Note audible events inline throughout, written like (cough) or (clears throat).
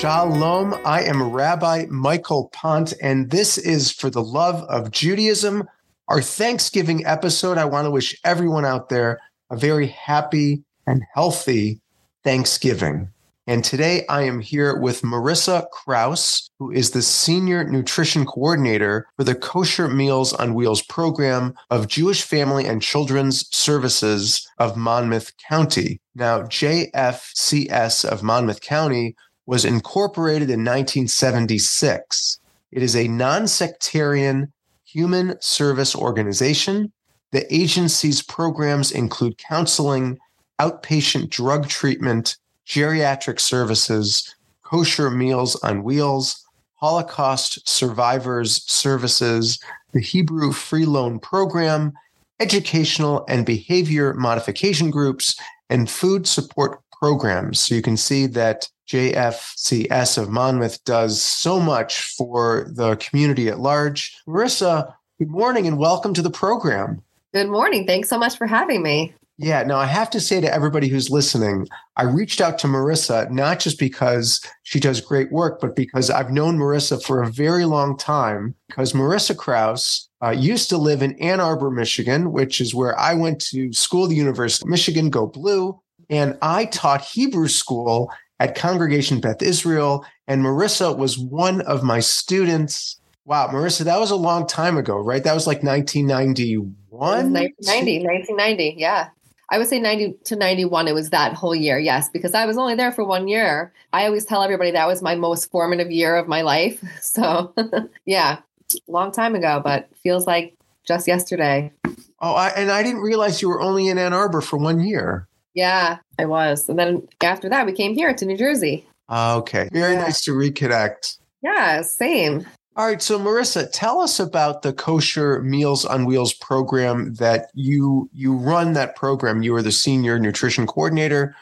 Shalom. I am Rabbi Michael Pont, and this is For the Love of Judaism, our Thanksgiving episode. I want to wish everyone out there a very happy and healthy Thanksgiving. And today I am here with Marisa Kraus, who is the Senior Nutrition Coordinator for the Kosher Meals on Wheels program of Jewish Family and Children's Services of Monmouth County. Now, JFCS of Monmouth County was incorporated in 1976. It is a non sectarian human service organization. The agency's programs include counseling, outpatient drug treatment, geriatric services, kosher meals on wheels, Holocaust survivors services, the Hebrew Free Loan Program, educational and behavior modification groups, and food support programs. So you can see that JFCS of Monmouth does so much for the community at large. Marisa, good morning and welcome to the program. Good morning. Thanks so much for having me. Yeah, now I have to say to everybody who's listening, I reached out to Marisa not just because she does great work, but because I've known Marisa for a very long time. Because Marisa Kraus uh, used to live in Ann Arbor, Michigan, which is where I went to school, the University of Michigan, go blue. And I taught Hebrew school at Congregation Beth Israel. And Marisa was one of my students. Wow, Marisa, that was a long time ago, right? That was like 1991. 1990, 1990, yeah. I would say 90 to 91, it was that whole year, yes, because I was only there for one year. I always tell everybody that was my most formative year of my life. (laughs) So, (laughs) yeah, long time ago, but feels like just yesterday. Oh, I, and I didn't realize you were only in Ann Arbor for one year. Yeah, I was. And then after that, we came here to New Jersey. Ah, okay. Very yeah. nice to reconnect. Yeah, same. All right, so Marisa, tell us about the Kosher Meals on Wheels program that you you run. That program, you are the senior nutrition coordinator.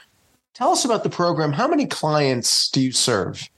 Tell us about the program. How many clients do you serve?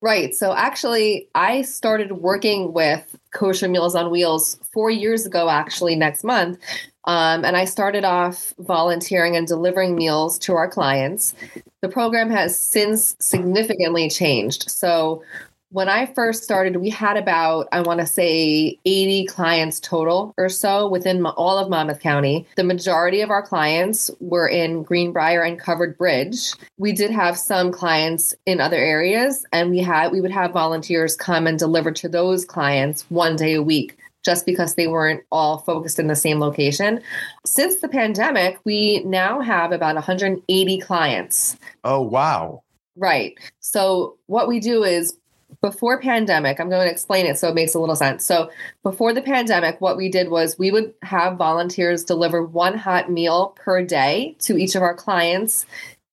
Right. So actually, I started working with Kosher Meals on Wheels four years ago. Actually, next month, um, and I started off volunteering and delivering meals to our clients. The program has since significantly changed. So when I first started, we had about, I want to say, 80 clients total or so within all of Monmouth County. The majority of our clients were in Greenbrier and Covered Bridge. We did have some clients in other areas, and we had we would have volunteers come and deliver to those clients one day a week just because they weren't all focused in the same location. Since the pandemic, we now have about 180 clients. Oh, wow. Right. So, what we do is before pandemic i'm going to explain it so it makes a little sense so before the pandemic what we did was we would have volunteers deliver one hot meal per day to each of our clients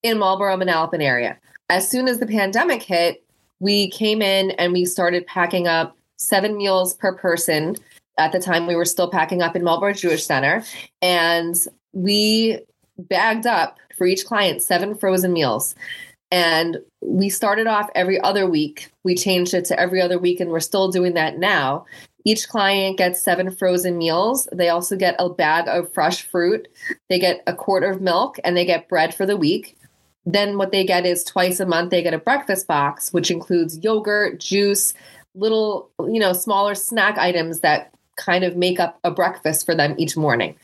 in marlboro manalapan area as soon as the pandemic hit we came in and we started packing up seven meals per person at the time we were still packing up in marlboro jewish center and we bagged up for each client seven frozen meals and we started off every other week. We changed it to every other week, and we're still doing that now. Each client gets seven frozen meals. They also get a bag of fresh fruit. They get a quart of milk and they get bread for the week. Then, what they get is twice a month, they get a breakfast box, which includes yogurt, juice, little, you know, smaller snack items that kind of make up a breakfast for them each morning.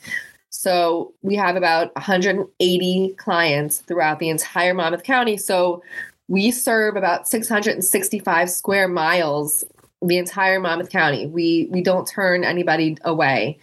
So we have about 180 clients throughout the entire Monmouth County. So we serve about 665 square miles the entire Monmouth County. We we don't turn anybody away,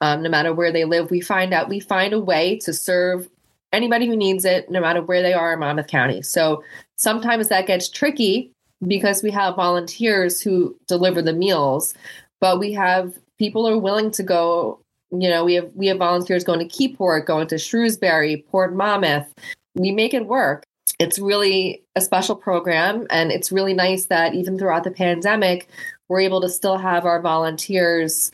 um, no matter where they live. We find out we find a way to serve anybody who needs it, no matter where they are in Monmouth County. So sometimes that gets tricky because we have volunteers who deliver the meals, but we have people are willing to go you know, we have we have volunteers going to Keyport, going to Shrewsbury, Port Monmouth. We make it work. It's really a special program, and it's really nice that even throughout the pandemic, we're able to still have our volunteers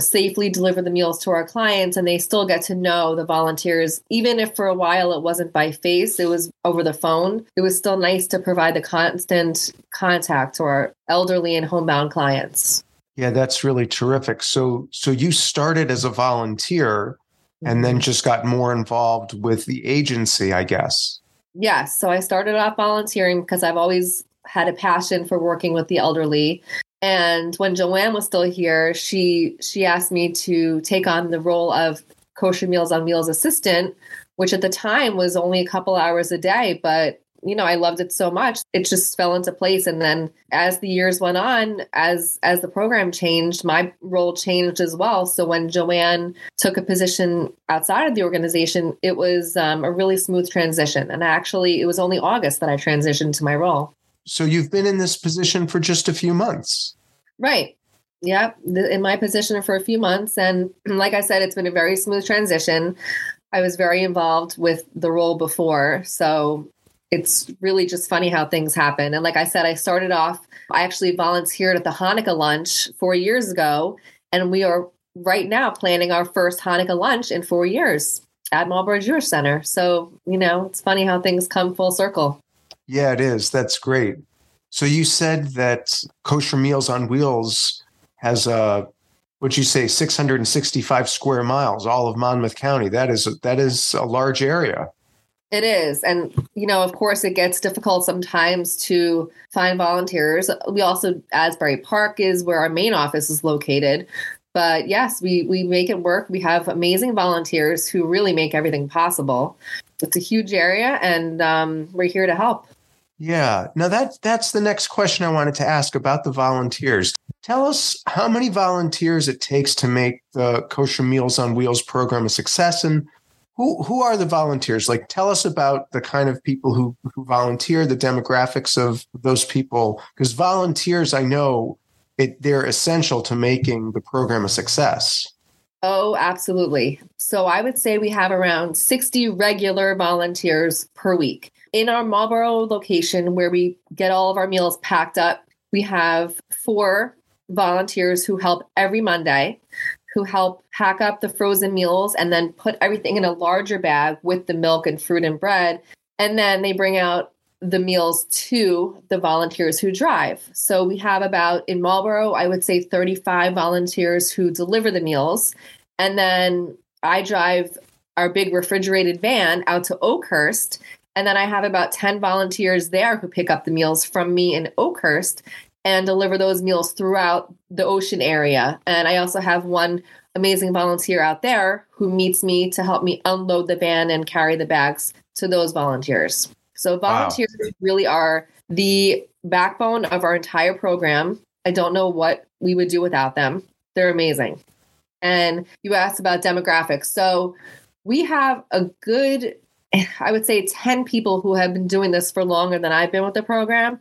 safely deliver the meals to our clients and they still get to know the volunteers even if for a while it wasn't by face it was over the phone it was still nice to provide the constant contact to our elderly and homebound clients yeah, that's really terrific. So so you started as a volunteer and then mm-hmm. just got more involved with the agency, I guess. Yes. So I started off volunteering because I've always had a passion for working with the elderly. And when Joanne was still here, she she asked me to take on the role of kosher meals on wheels assistant, which at the time was only a couple hours a day, but you know, I loved it so much. It just fell into place. And then as the years went on, as as the program changed, my role changed as well. So when Joanne took a position outside of the organization, it was um, a really smooth transition. And actually, it was only August that I transitioned to my role. So you've been in this position for just a few months. Right. Yep. In my position for a few months. And (clears throat) like I said, it's been a very smooth transition. I was very involved with the role before. So it's really just funny how things happen. And like I said, I started off, I actually volunteered at the Hanukkah lunch four years ago, and we are right now planning our first Hanukkah lunch in four years at Marlboro Jewish Center. So, you know, it's funny how things come full circle. Yeah, it is. That's great. So you said that Kosher Meals on Wheels has a would you say 665 square miles all of monmouth county that is that is a large area it is. And, you know, of course, it gets difficult sometimes to find volunteers. We also, Asbury Park is where our main office is located. But yes, we, we make it work. We have amazing volunteers who really make everything possible. It's a huge area, and um, we're here to help. Yeah. Now that that's the next question I wanted to ask about the volunteers. Tell us how many volunteers it takes to make the Kosher Meals on Wheels program a success and who who are the volunteers? Like, tell us about the kind of people who who volunteer, the demographics of those people, because volunteers, I know, it they're essential to making the program a success. Oh, absolutely. So I would say we have around 60 regular volunteers per week. In our Marlboro location, where we get all of our meals packed up, we have four volunteers who help every Monday who help pack up the frozen meals and then put everything in a larger bag with the milk and fruit and bread. And then they bring out the meals to the volunteers who drive. So we have about in Marlboro, I would say 35 volunteers who deliver the meals. And then I drive our big refrigerated van out to Oakhurst. And then I have about 10 volunteers there who pick up the meals from me in Oakhurst and deliver those meals throughout the ocean area. And I also have one amazing volunteer out there who meets me to help me unload the van and carry the bags to those volunteers. So volunteers wow. really are the backbone of our entire program. I don't know what we would do without them. They're amazing. And you asked about demographics. So we have a good I would say 10 people who have been doing this for longer than I've been with the program.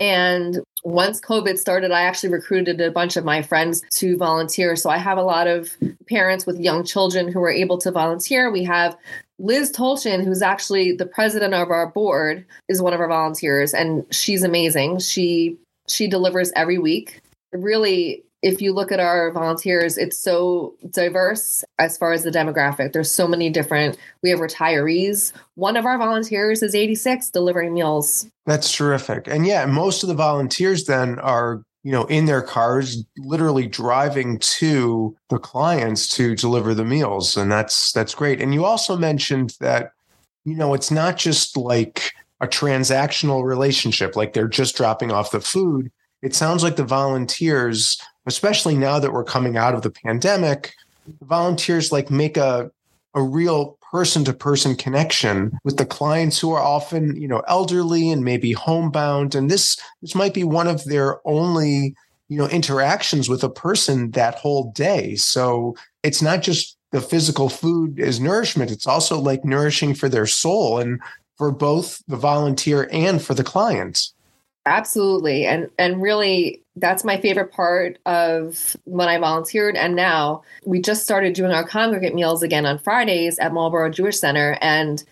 And once COVID started, I actually recruited a bunch of my friends to volunteer. So I have a lot of parents with young children who are able to volunteer. We have Liz Tolchin, who's actually the president of our board, is one of our volunteers, and she's amazing. She she delivers every week. Really if you look at our volunteers, it's so diverse as far as the demographic. There's so many different. We have retirees. One of our volunteers is 86 delivering meals. That's terrific. And yeah, most of the volunteers then are you know in their cars literally driving to the clients to deliver the meals and that's that's great and you also mentioned that you know it's not just like a transactional relationship like they're just dropping off the food it sounds like the volunteers especially now that we're coming out of the pandemic, volunteers like make a a real person to person connection with the clients who are often, you know, elderly and maybe homebound and this this might be one of their only, you know, interactions with a person that whole day. So it's not just the physical food as nourishment, it's also like nourishing for their soul and for both the volunteer and for the clients. Absolutely. And and really that's my favorite part of when I volunteered and now we just started doing our congregate meals again on Fridays at Marlboro Jewish Center and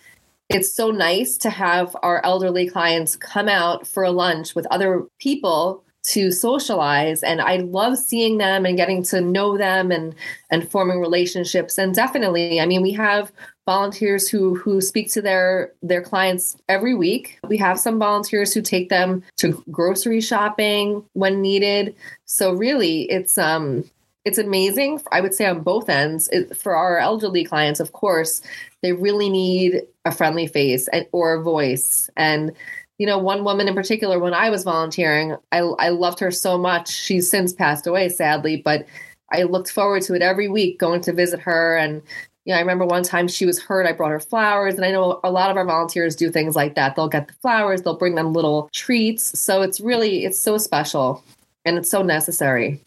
it's so nice to have our elderly clients come out for a lunch with other people to socialize and i love seeing them and getting to know them and and forming relationships and definitely i mean we have volunteers who who speak to their their clients every week. We have some volunteers who take them to grocery shopping when needed. So really, it's um it's amazing. I would say on both ends it, for our elderly clients. Of course, they really need a friendly face and, or a voice and you know, one woman in particular, when I was volunteering, I, I loved her so much. She's since passed away, sadly, but I looked forward to it every week going to visit her. And, you know, I remember one time she was hurt, I brought her flowers. And I know a lot of our volunteers do things like that. They'll get the flowers, they'll bring them little treats. So it's really, it's so special and it's so necessary.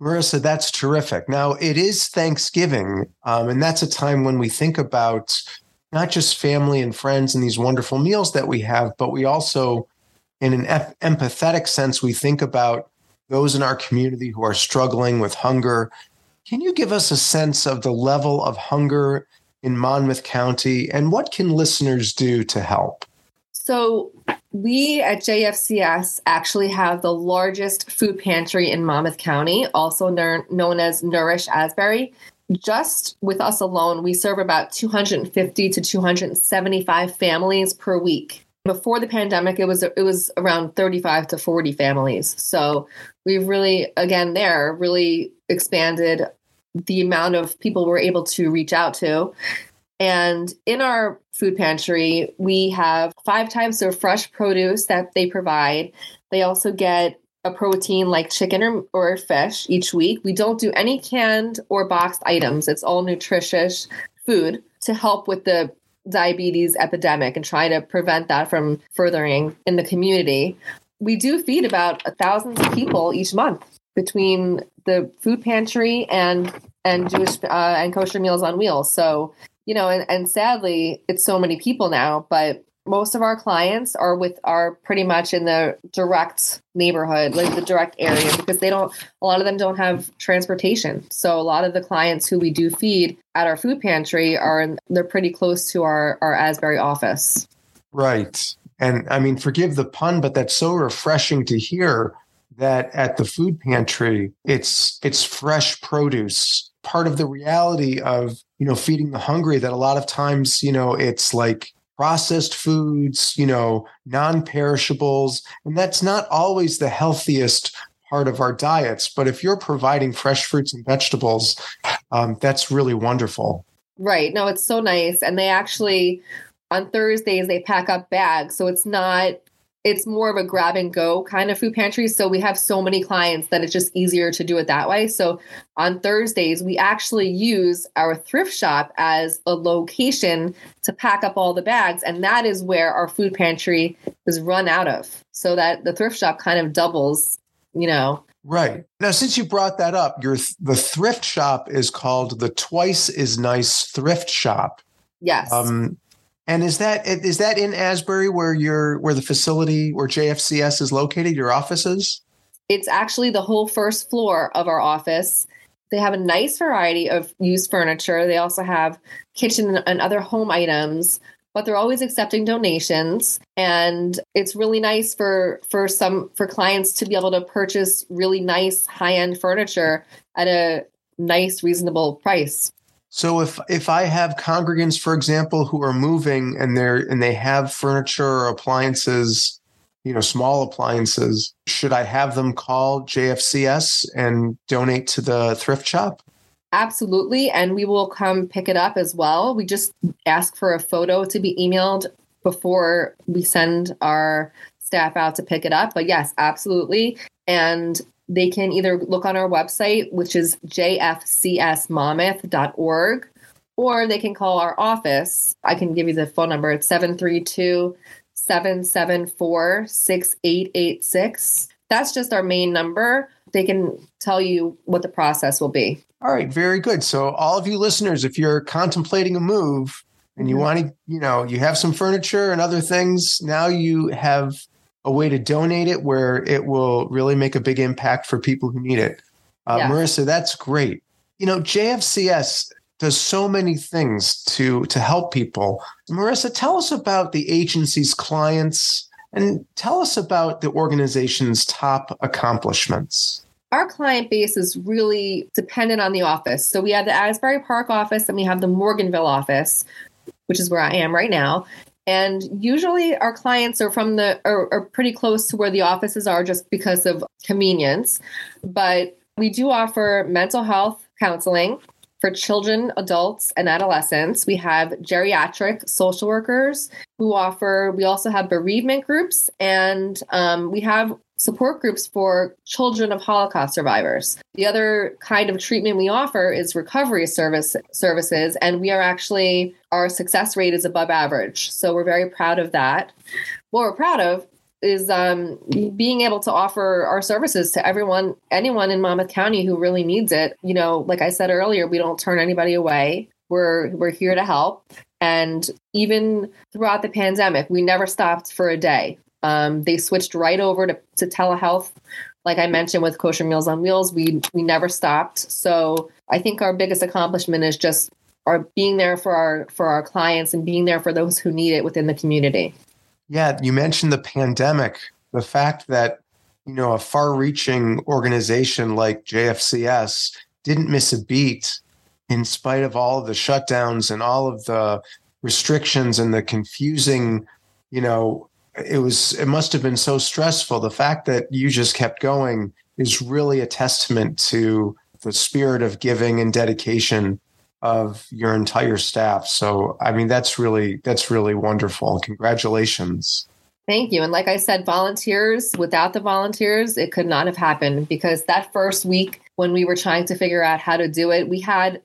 Marisa, that's terrific. Now, it is Thanksgiving, um, and that's a time when we think about not just family and friends and these wonderful meals that we have, but we also, in an empathetic sense, we think about those in our community who are struggling with hunger. Can you give us a sense of the level of hunger in Monmouth County and what can listeners do to help? So, we at JFCS actually have the largest food pantry in Monmouth County, also known as Nourish Asbury. Just with us alone, we serve about 250 to 275 families per week. Before the pandemic, it was it was around 35 to 40 families. So we've really, again, there really expanded the amount of people we're able to reach out to. And in our food pantry, we have five types of fresh produce that they provide. They also get a protein like chicken or, or fish each week. We don't do any canned or boxed items. It's all nutritious food to help with the diabetes epidemic and try to prevent that from furthering in the community. We do feed about a thousand people each month between the food pantry and and Jewish uh, and kosher meals on wheels. So you know, and, and sadly, it's so many people now, but most of our clients are with are pretty much in the direct neighborhood like the direct area because they don't a lot of them don't have transportation. So a lot of the clients who we do feed at our food pantry are in, they're pretty close to our our asbury office. Right. And i mean forgive the pun but that's so refreshing to hear that at the food pantry it's it's fresh produce. Part of the reality of you know feeding the hungry that a lot of times you know it's like processed foods you know non-perishables and that's not always the healthiest part of our diets but if you're providing fresh fruits and vegetables um, that's really wonderful. Right. No it's so nice and they actually on thursdays they pack up bags so it's not it's more of a grab and go kind of food pantry. So we have so many clients that it's just easier to do it that way. So on Thursdays, we actually use our thrift shop as a location to pack up all the bags. And that is where our food pantry is run out of. So that the thrift shop kind of doubles, you know. Right. Now, since you brought that up, your the thrift shop is called the Twice is Nice Thrift Shop. Yes. Um, and is that is that in Asbury where your where the facility where JFCS is located, your offices? It's actually the whole first floor of our office. They have a nice variety of used furniture. They also have kitchen and other home items, but they're always accepting donations and it's really nice for for some for clients to be able to purchase really nice high-end furniture at a nice reasonable price. So if if I have congregants, for example, who are moving and they're and they have furniture or appliances, you know, small appliances, should I have them call JFCS and donate to the thrift shop? Absolutely, and we will come pick it up as well. We just ask for a photo to be emailed before we send our staff out to pick it up. But yes, absolutely. And they can either look on our website, which is jfcsmonmouth.org, or they can call our office. I can give you the phone number. It's 732 774 6886. That's just our main number. They can tell you what the process will be. All right, very good. So, all of you listeners, if you're contemplating a move and you mm-hmm. want to, you know, you have some furniture and other things, now you have a way to donate it where it will really make a big impact for people who need it. Uh, yeah. Marisa, that's great. You know, JFCS does so many things to to help people. Marisa, tell us about the agency's clients and tell us about the organization's top accomplishments. Our client base is really dependent on the office. So we have the Asbury Park office and we have the Morganville office, which is where I am right now. And usually our clients are from the are, are pretty close to where the offices are just because of convenience. But we do offer mental health counseling. for children, adults, and adolescents. We have geriatric social workers who offer, we also have bereavement groups, and um, we have support groups for children of Holocaust survivors. The other kind of treatment we offer is recovery service services, and we are actually our success rate is above average. So we're very proud of that. What we're proud of is um, being able to offer our services to everyone, anyone in Monmouth County who really needs it. You know, like I said earlier, we don't turn anybody away. We're we're here to help. And even throughout the pandemic, we never stopped for a day. Um, they switched right over to, to telehealth. Like I mentioned with Kosher Meals on Wheels, we we never stopped. So I think our biggest accomplishment is just our being there for our for our clients and being there for those who need it within the community. Yeah, you mentioned the pandemic, the fact that you know a far-reaching organization like JFCS didn't miss a beat in spite of all of the shutdowns and all of the restrictions and the confusing, you know, it was it must have been so stressful. The fact that you just kept going is really a testament to the spirit of giving and dedication of your entire staff. So, I mean, that's really that's really wonderful. Congratulations. Thank you. And like I said, volunteers, without the volunteers, it could not have happened because that first week when we were trying to figure out how to do it, we had,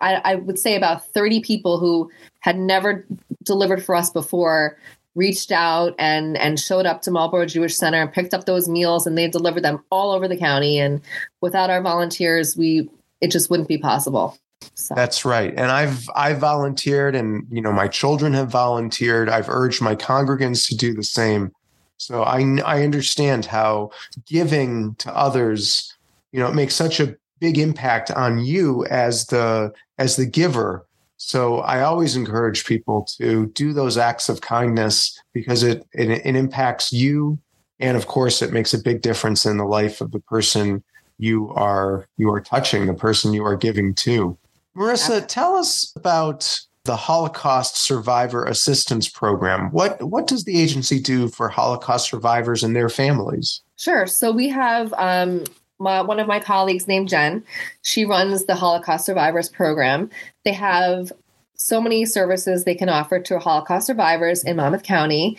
I, I would say, about 30 people who had never delivered for us before reached out and and showed up to Marlboro Jewish Center and picked up those meals and they delivered them all over the county and without our volunteers we it just wouldn't be possible. So. That's right. And I've I've volunteered and you know my children have volunteered. I've urged my congregants to do the same. So I I understand how giving to others, you know, it makes such a big impact on you as the as the giver. So I always encourage people to do those acts of kindness because it, it it impacts you and of course it makes a big difference in the life of the person you are you are touching, the person you are giving to. Marisa, tell us about the Holocaust Survivor Assistance Program. What what does the agency do for Holocaust survivors and their families? Sure. So we have um, my, one of my colleagues named Jen. She runs the Holocaust Survivors Program. They have so many services they can offer to Holocaust survivors in Monmouth County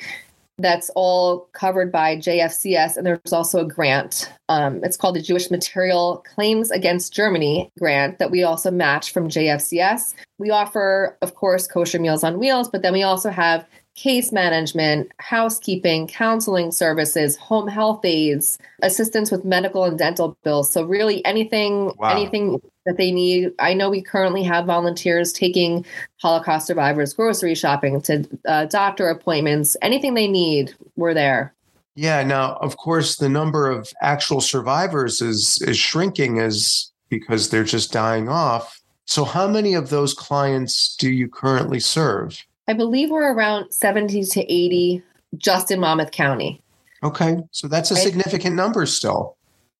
that's all covered by JFCS, and there's also a grant. Um, it's called the Jewish Material Claims Against Germany grant that we also match from JFCS. We offer, of course, kosher meals on wheels, but then we also have case management, housekeeping, counseling services, home health aides, assistance with medical and dental bills. So really anything wow. anything that they need. I know we currently have volunteers taking Holocaust survivors grocery shopping to uh, doctor appointments, anything they need, we're there. Yeah, now of course the number of actual survivors is is shrinking as because they're just dying off. So how many of those clients do you currently serve? I believe we're around 70 to 80 just in Monmouth County. Okay. So that's a right? significant number still.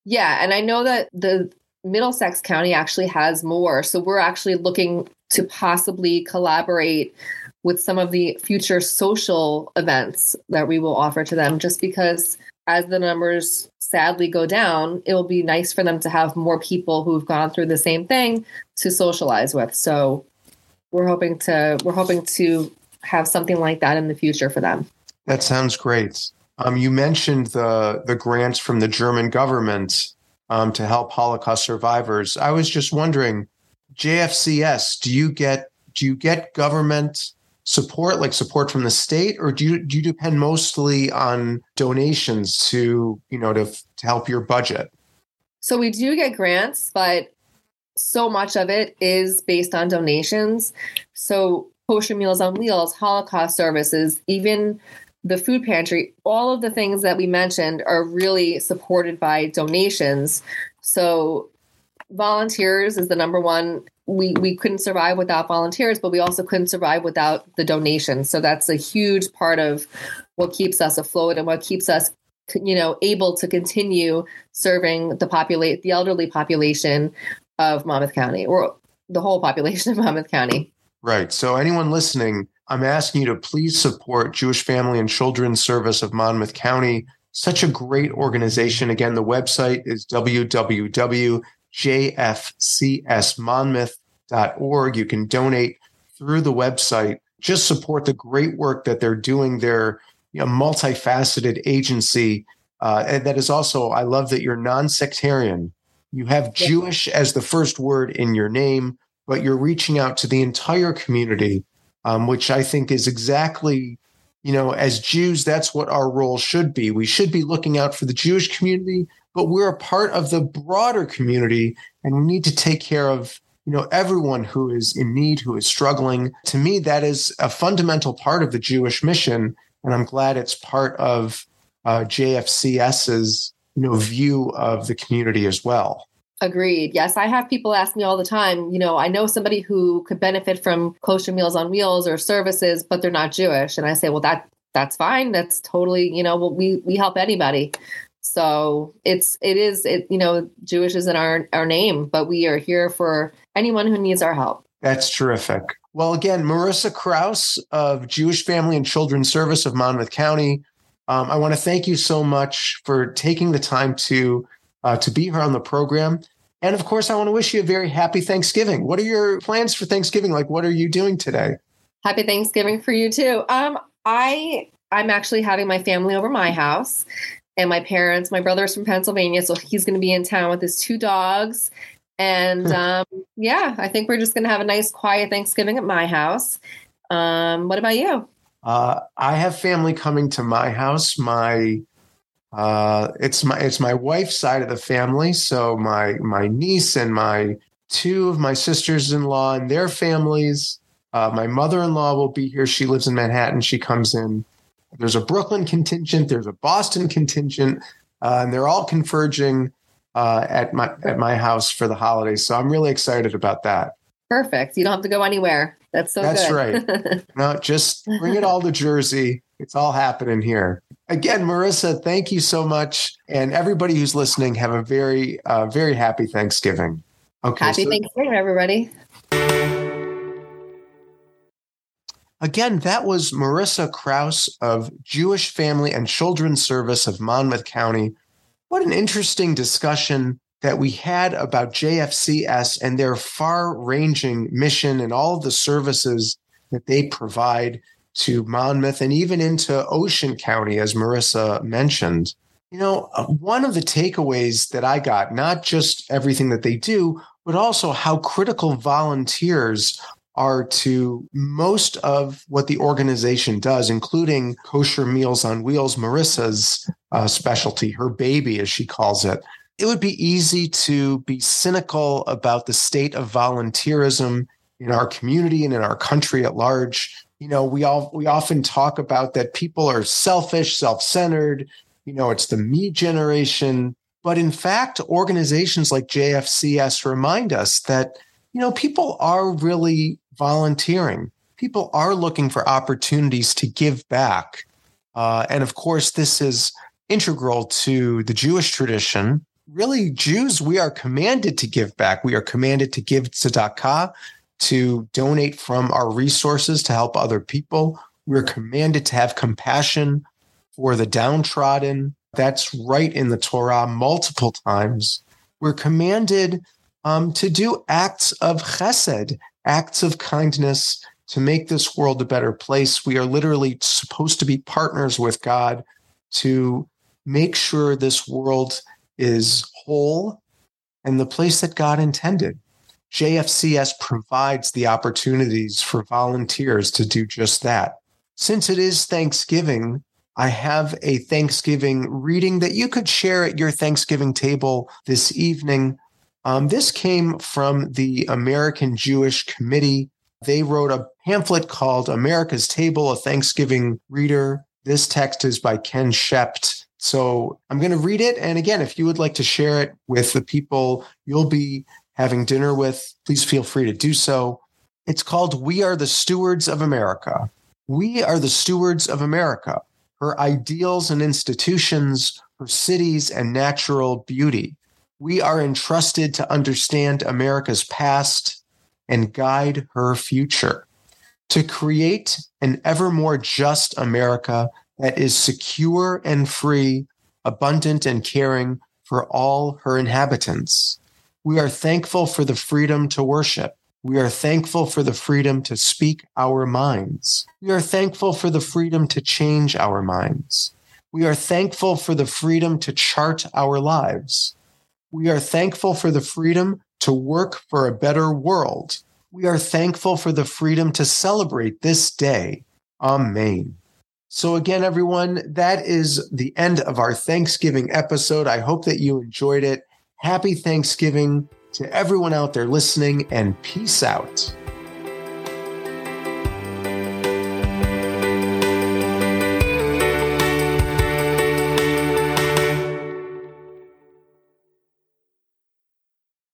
Yeah. And I know that the Middlesex County actually has more. So we're actually looking to possibly collaborate with some of the future social events that we will offer to them just because as the numbers sadly go down, it will be nice for them to have more people who've gone through the same thing to socialize with. So we're hoping to we're hoping to have something like that in the future for them. That sounds great. Um, you mentioned the the grants from the German government um, to help Holocaust survivors. I was just wondering, JFCS, do you get do you get government support, like support from the state, or do you do you depend mostly on donations to you know to to help your budget? So we do get grants, but so much of it is based on donations. So, Kosher Meals on Wheels, Holocaust services, even the food pantry, all of the things that we mentioned are really supported by donations. So, volunteers is the number one. We, we couldn't survive without volunteers, but we also couldn't survive without the donations. So that's a huge part of what keeps us afloat and what keeps us you know able to continue serving the populate the elderly population of Monmouth County or the whole population of (laughs) Monmouth County. Right. So, anyone listening, I'm asking you to please support Jewish Family and Children's Service of Monmouth County. Such a great organization. Again, the website is www.jfcsmonmouth.org. You can donate through the website. Just support the great work that they're doing. They're you know, multifaceted agency. Uh, and that is also, I love that you're non sectarian. You have. Jewish as the first word in your name, but you're reaching out to the entire community, um, which I think is exactly, you know, as Jews, that's what our role should be. We should be looking out for the Jewish community, but we're a part of the broader community and we need to take care of you know everyone who is in need who is struggling to me that is a fundamental part of the jewish mission and i'm glad it's part of uh, jfcs's you know view of the community as well Agreed. Yes, I have people ask me all the time, you know, I know somebody who could benefit from kosher meals on wheels or services, but they're not Jewish. And I say, well, that that's fine. That's totally, you know, well, we we help anybody. So it's it is it you know Jewish is in our our name, but we are here for anyone who needs our help. That's terrific. Well, again, Marisa Kraus of Jewish Family and Children's Service of Monmouth County. Um, I want to thank you so much for taking the time to uh, to be here on the program. And of course, I want to wish you a very happy Thanksgiving. What are your plans for Thanksgiving? Like, what are you doing today? Happy Thanksgiving for you too. Um, I I'm actually having my family over my house and my parents. My brother's from Pennsylvania, so he's going to be in town with his two dogs. And um, yeah, I think we're just going to have a nice, quiet Thanksgiving at my house. Um, what about you? Uh, I have family coming to my house. My uh, it's my it's my wife's side of the family. So my my niece and my two of my sisters in law and their families. Uh, my mother in law will be here. She lives in Manhattan. She comes in there's a Brooklyn contingent, there's a Boston contingent, uh, and they're all converging uh, at my at my house for the holidays. So I'm really excited about that. Perfect. You don't have to go anywhere. That's so That's good. right. (laughs) no, just bring it all to Jersey. It's all happening here. Again, Marisa, thank you so much. And everybody who's listening, have a very, uh, very happy Thanksgiving. Okay. Happy so- Thanksgiving, everybody. Again, that was Marisa Kraus of Jewish Family and Children's Service of Monmouth County. What an interesting discussion that we had about JFCS and their far ranging mission and all the services that they provide to Monmouth and even into Ocean County, as Marisa mentioned. You know, uh, one of the takeaways that I got, not just everything that they do, but also how critical volunteers are to most of what the organization does, including kosher meals on wheels, Marisa's uh, specialty, her baby, as she calls it. It would be easy to be cynical about the state of volunteerism in our community and in our country at large. You know, we all we often talk about that people are selfish, self-centered. You know, it's the me generation. But in fact, organizations like JFCS remind us that you know, people are really volunteering. People are looking for opportunities to give back. Uh, and of course, this is integral to the Jewish tradition. Really, Jews, we are commanded to give back. We are commanded to give tzedakah, to donate from our resources to help other people. We're commanded to have compassion for the downtrodden. That's right in the Torah multiple times. We're commanded um, to do acts of chesed, acts of kindness to make this world a better place. We are literally supposed to be partners with God to make sure this world is whole and the place that God intended. JFCS provides the opportunities for volunteers to do just that. Since it is Thanksgiving, I have a Thanksgiving reading that you could share at your Thanksgiving table this evening. Um, this came from the American Jewish Committee. They wrote a pamphlet called America's Table, a Thanksgiving Reader. This text is by Ken Shept. So I'm going to read it. And again, if you would like to share it with the people you'll be having dinner with, please feel free to do so. It's called We Are the Stewards of America. We are the stewards of America, her ideals and institutions, her cities and natural beauty we are entrusted to understand America's past and guide her future, to create an ever more just America that is secure and free, abundant and caring for all her inhabitants. We are thankful for the freedom to worship, We are thankful for the freedom to speak our minds. We are thankful for the freedom to change our minds. We are thankful for the freedom to chart our lives. We are thankful for the freedom to work for a better world. We are thankful for the freedom to celebrate this day. Amen. So, again, everyone, that is the end of our Thanksgiving episode. I hope that you enjoyed it. Happy Thanksgiving to everyone out there listening, and peace out.